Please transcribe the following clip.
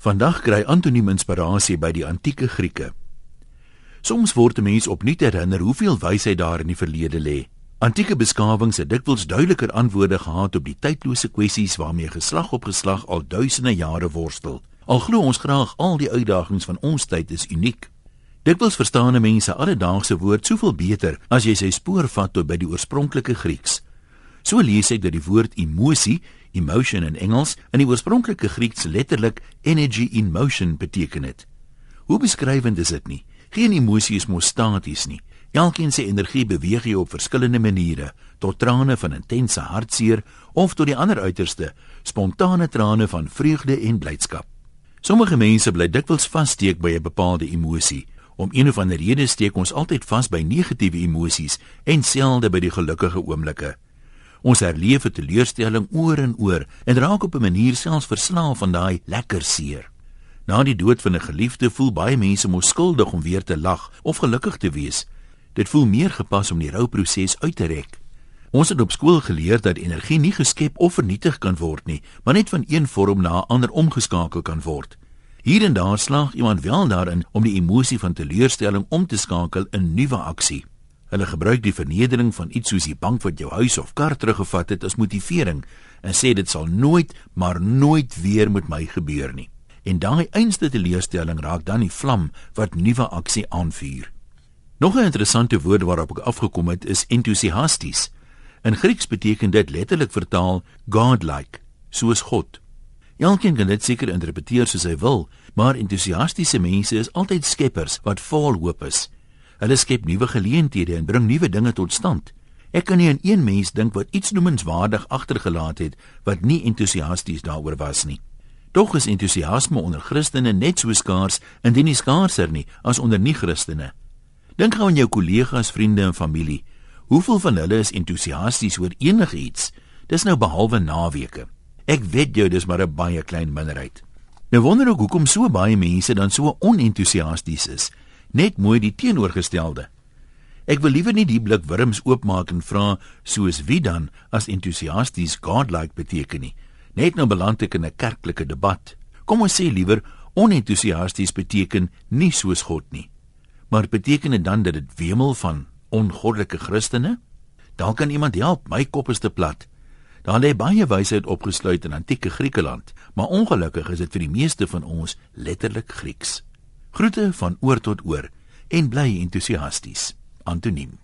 Vandag kry antoniem inspirasie by die antieke Grieke. Soms word 'n mens opnuut herinner hoeveel wysheid daar in die verlede lê. Antieke beskawings het dikwels duideliker antwoorde gehad op die tydlose kwessies waarmee geslag op geslag al duisende jare worstel. Al glo ons graag al die uitdagings van ons tyd is uniek. Dikwels verstaan mense alledaagse woord soveel beter as jy sy spoor vat tot by die oorspronklike Grieks. So lees ek dat die woord emosie, emotion in Engels, in die oorspronklike Grieks letterlik energy in motion beteken het. Hoe beskrywend is dit nie? Geen emosie is mos staties nie. Elkeen se energie beweeg jy op verskillende maniere, tot trane van intense hartseer of tot die ander uiterste, spontane trane van vreugde en blydskap. Sommige mense bly dikwels vassteek by 'n bepaalde emosie, Om een of ander rede steek ons altyd vas by negatiewe emosies en selde by die gelukkige oomblikke. Ons herleef 'n teleurstelling oor en oor en raak op 'n manier selfs verslaaf aan daai lekker seer. Na die dood van 'n geliefde voel baie mense mos skuldig om weer te lag of gelukkig te wees. Dit voel meer gepas om die rouproses uit te rek. Ons het op skool geleer dat energie nie geskep of vernietig kan word nie, maar net van een vorm na 'n ander omgeskakel kan word. Hier en daar slaag iemand wel daarin om die emosie van teleurstelling om te skakel in nuwe aksie. Hulle gebruik die vernedering van iets soos die bank wat jou huis of kar teruggevat het as motivering en sê dit sal nooit, maar nooit weer met my gebeur nie. En daai einste teleurstelling raak dan die vlam wat nuwe aksie aanvuur. Nog 'n interessante woord waarop ek afgekom het is entoesiasties. In Grieks beteken dit letterlik vertaal godlike, soos God. Elkeen kan dit seker interpreteer soos hy wil, maar entoesiastiese mense is altyd skeppers wat vol hoop is. Hulle skep nuwe geleenthede en bring nuwe dinge tot stand. Ek kan nie aan een mens dink wat iets noemenswaardig agtergelaat het wat nie entoesiasties daaroor was nie. Tog is entoesiasme onder Christene net so skaars, indien nie skaarser nie, as onder nie-Christene. Dink gou aan jou kollegas, vriende en familie. Hoeveel van hulle is entoesiasties oor enigiets? Dis nou behalwe naweke. Ek weet jou dis maar 'n baie klein minderheid. Nou wonder ek hoekom so baie mense dan so onentoesiasties is, net mooi die teenoorgestelde. Ek wil liewer nie die blik wurms oopmaak en vra soos wie dan as entoesiasties godlike beteken nie. Net nou beland ek in 'n kerklike debat. Kom ons sê liewer onentoesiasties beteken nie soos God nie. Maar beteken dit dan dat dit wemel van ongoddelike Christene? Dalk kan iemand help, my kop is te plat. Daar lê baie wysheid opgesluit in antieke Griekeland, maar ongelukkig is dit vir die meeste van ons letterlik Grieks. Groete van oor tot oor en bly entoesiasties. Antoniem